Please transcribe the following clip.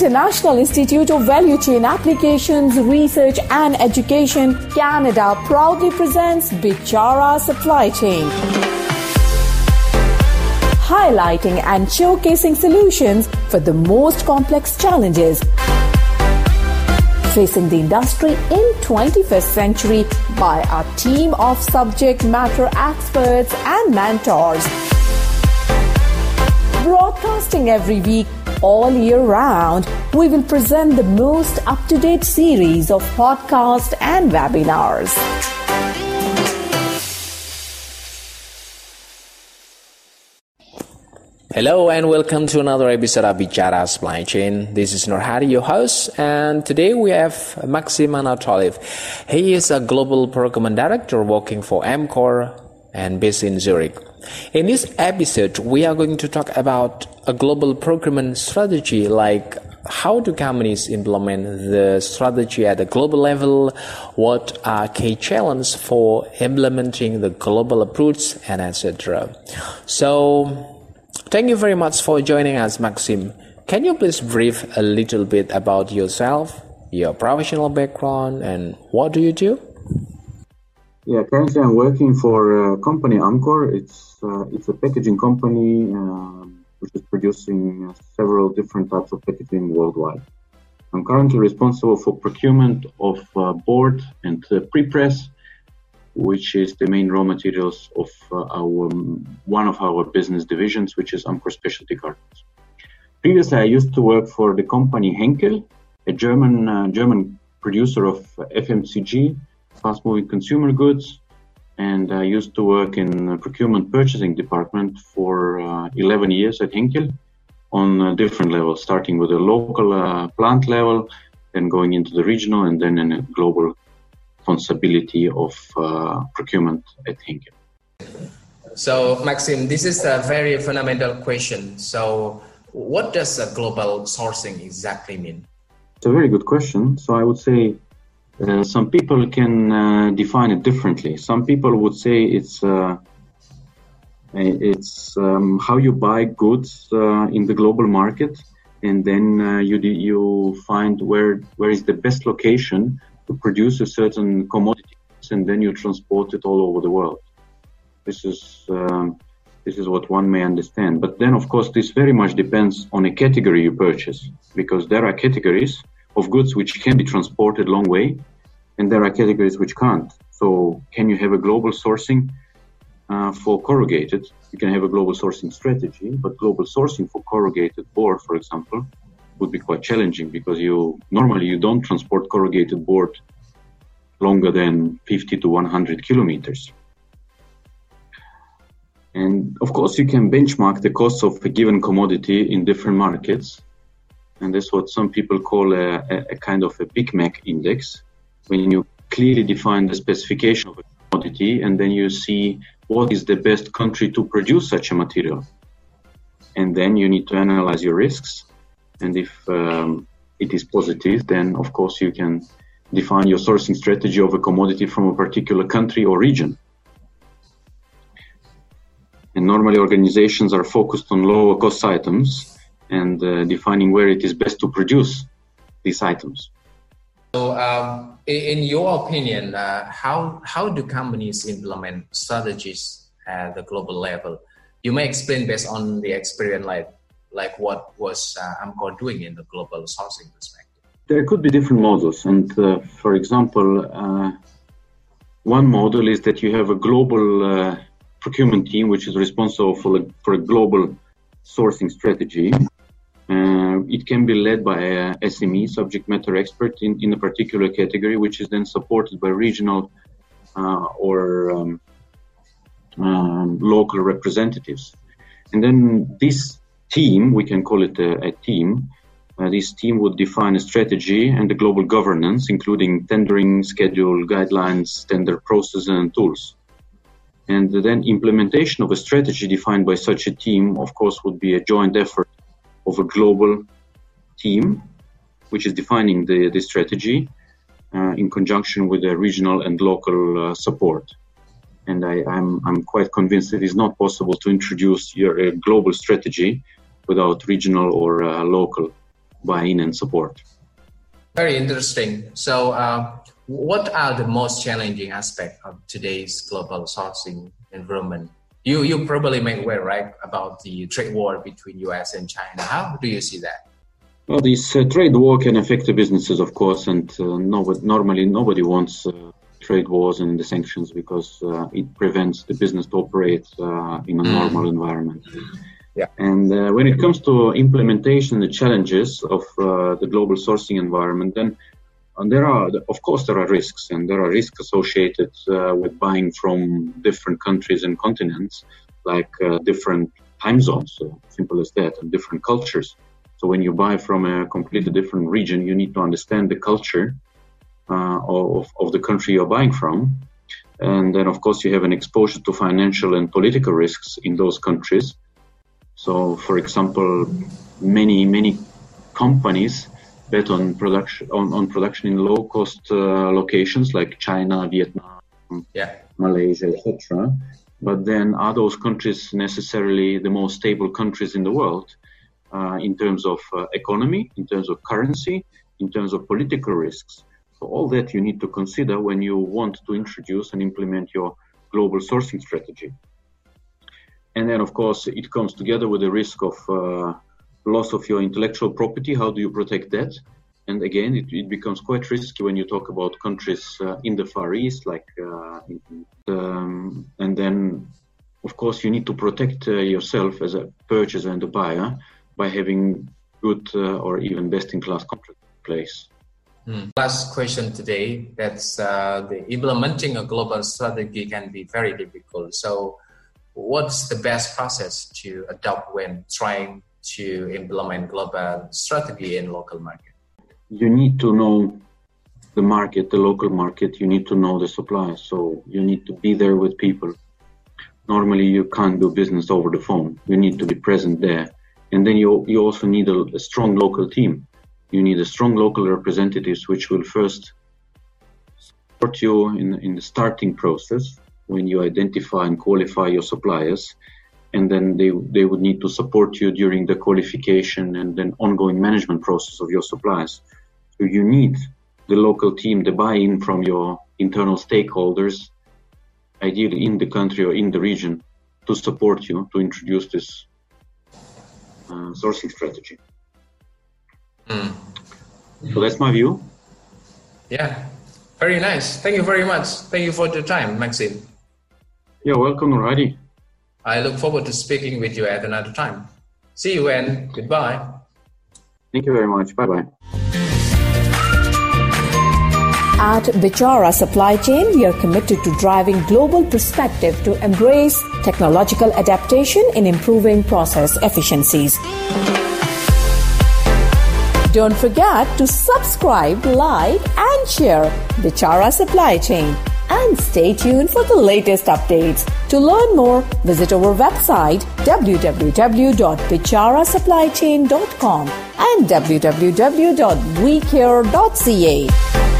International Institute of Value Chain Applications, Research and Education, Canada proudly presents Bicara Supply Chain. Highlighting and showcasing solutions for the most complex challenges facing the industry in 21st century by a team of subject matter experts and mentors. Broadcasting every week all year round, we will present the most up to date series of podcasts and webinars. Hello and welcome to another episode of Bicara Supply Chain. This is Nurhadi, your host, and today we have Maxim Anatoliev. He is a global procurement director working for Amcor and based in Zurich. In this episode, we are going to talk about a global procurement strategy like how do companies implement the strategy at a global level? What are key challenges for implementing the global approach and etc. So Thank you very much for joining us, Maxim. Can you please brief a little bit about yourself, your professional background, and what do you do? Yeah, currently I'm working for a company Amcor. It's uh, it's a packaging company uh, which is producing several different types of packaging worldwide. I'm currently responsible for procurement of uh, board and uh, pre-press which is the main raw materials of uh, our one of our business divisions, which is Amcor Specialty Cartons. Previously, I used to work for the company Henkel, a German uh, German producer of FMCG, fast-moving consumer goods, and I used to work in procurement purchasing department for uh, 11 years at Henkel on different levels, starting with a local uh, plant level, then going into the regional, and then in a global responsibility of uh, procurement at Henkel. So, Maxim, this is a very fundamental question. So, what does a global sourcing exactly mean? It's a very good question. So, I would say uh, some people can uh, define it differently. Some people would say it's uh, it's um, how you buy goods uh, in the global market, and then uh, you you find where where is the best location to produce a certain commodity and then you transport it all over the world. This is um, this is what one may understand. But then, of course, this very much depends on a category you purchase, because there are categories of goods which can be transported long way, and there are categories which can't. So, can you have a global sourcing uh, for corrugated? You can have a global sourcing strategy, but global sourcing for corrugated board, for example, would be quite challenging because you normally you don't transport corrugated board longer than 50 to 100 kilometers. And of course, you can benchmark the costs of a given commodity in different markets. And that's what some people call a, a, kind of a Big Mac index, when you clearly define the specification of a commodity and then you see what is the best country to produce such a material. And then you need to analyze your risks and if um, it is positive, then of course you can define your sourcing strategy of a commodity from a particular country or region. And normally organizations are focused on lower cost items and uh, defining where it is best to produce these items. So, um, in your opinion, uh, how how do companies implement strategies at the global level? You may explain based on the experience, like like what was uh, Amcor doing in the global sourcing perspective? There could be different models, and uh, for example, uh, one model is that you have a global uh, procurement team which is responsible for for a global sourcing strategy. It can be led by a SME, subject matter expert in, in a particular category, which is then supported by regional uh, or um, um, local representatives. And then this team, we can call it a, a team. Uh, this team would define a strategy and the global governance, including tendering, schedule, guidelines, tender process, and tools. And then implementation of a strategy defined by such a team, of course, would be a joint effort of a global team, which is defining the, the strategy uh, in conjunction with the regional and local uh, support and I, am I'm, I'm quite convinced it is not possible to introduce your global strategy without regional or uh, local buy in and support. Very interesting. So, uh, what are the most challenging aspects of today's global sourcing environment? You you probably make aware, right, about the trade war between U.S. and China. How do you see that? Well, this uh, trade war can affect the businesses, of course, and uh, normally nobody wants uh, trade wars and the sanctions because uh, it prevents the business to operate uh, in a mm. normal environment. Yeah. And uh, when it comes to implementation, the challenges of the global sourcing environment, then and there are, of course, there are risks, and there are risks associated uh, with buying from different countries and continents, like uh, different time zones, so simple as that, and different cultures. So when you buy from a completely different region, you need to understand the culture uh, of, of the country you're buying from. And then, of course, you have an exposure to financial and political risks in those countries. So, for example, many, many companies bet on production on, on production in low cost uh, locations like China, Vietnam, yeah. Malaysia, etc. But then are those countries necessarily the most stable countries in the world in terms of uh, economy, in terms of currency, in terms of political risks? So all that you need to consider when you want to introduce and implement your global sourcing strategy. And then, of course, it comes together with the risk of uh, loss of your intellectual property. How do you protect that? And again, it, it becomes quite risky when you talk about countries uh, in the Far East, like, uh, um, and then, of course, you need to protect uh, yourself as a purchaser and a buyer by having good uh, or even best-in-class contract in place. Hmm. Last question today. That's uh, the implementing a global strategy can be very difficult. So, what's the best process to adopt when trying to implement global strategy in local market? You need to know the market, the local market. You need to know the supply. So you need to be there with people. Normally, you can't do business over the phone. You need to be present there, and then you you also need a, a strong local team. You need a strong local representatives, which will first support you in in the starting process when you identify and qualify your suppliers and then they they would need to support you during the qualification and then ongoing management process of your suppliers. So you need the local team, the buy-in from your internal stakeholders, ideally in the country or in the region, to support you to introduce this uh, sourcing strategy. Mm. So that's my view. Yeah, very nice. Thank you very much. Thank you for the time, Maxim. You're welcome, Nurhadi. I look forward to speaking with you at another time. See you and goodbye. Thank you very much. Bye bye. At Bicara Supply Chain, we are committed to driving global perspective to embrace technological adaptation in improving process efficiencies. Don't forget to subscribe, like, and share Bicara Supply Chain and stay tuned for the latest updates. To learn more, visit our website www.bicharasupplychain.com and www.wecare.ca.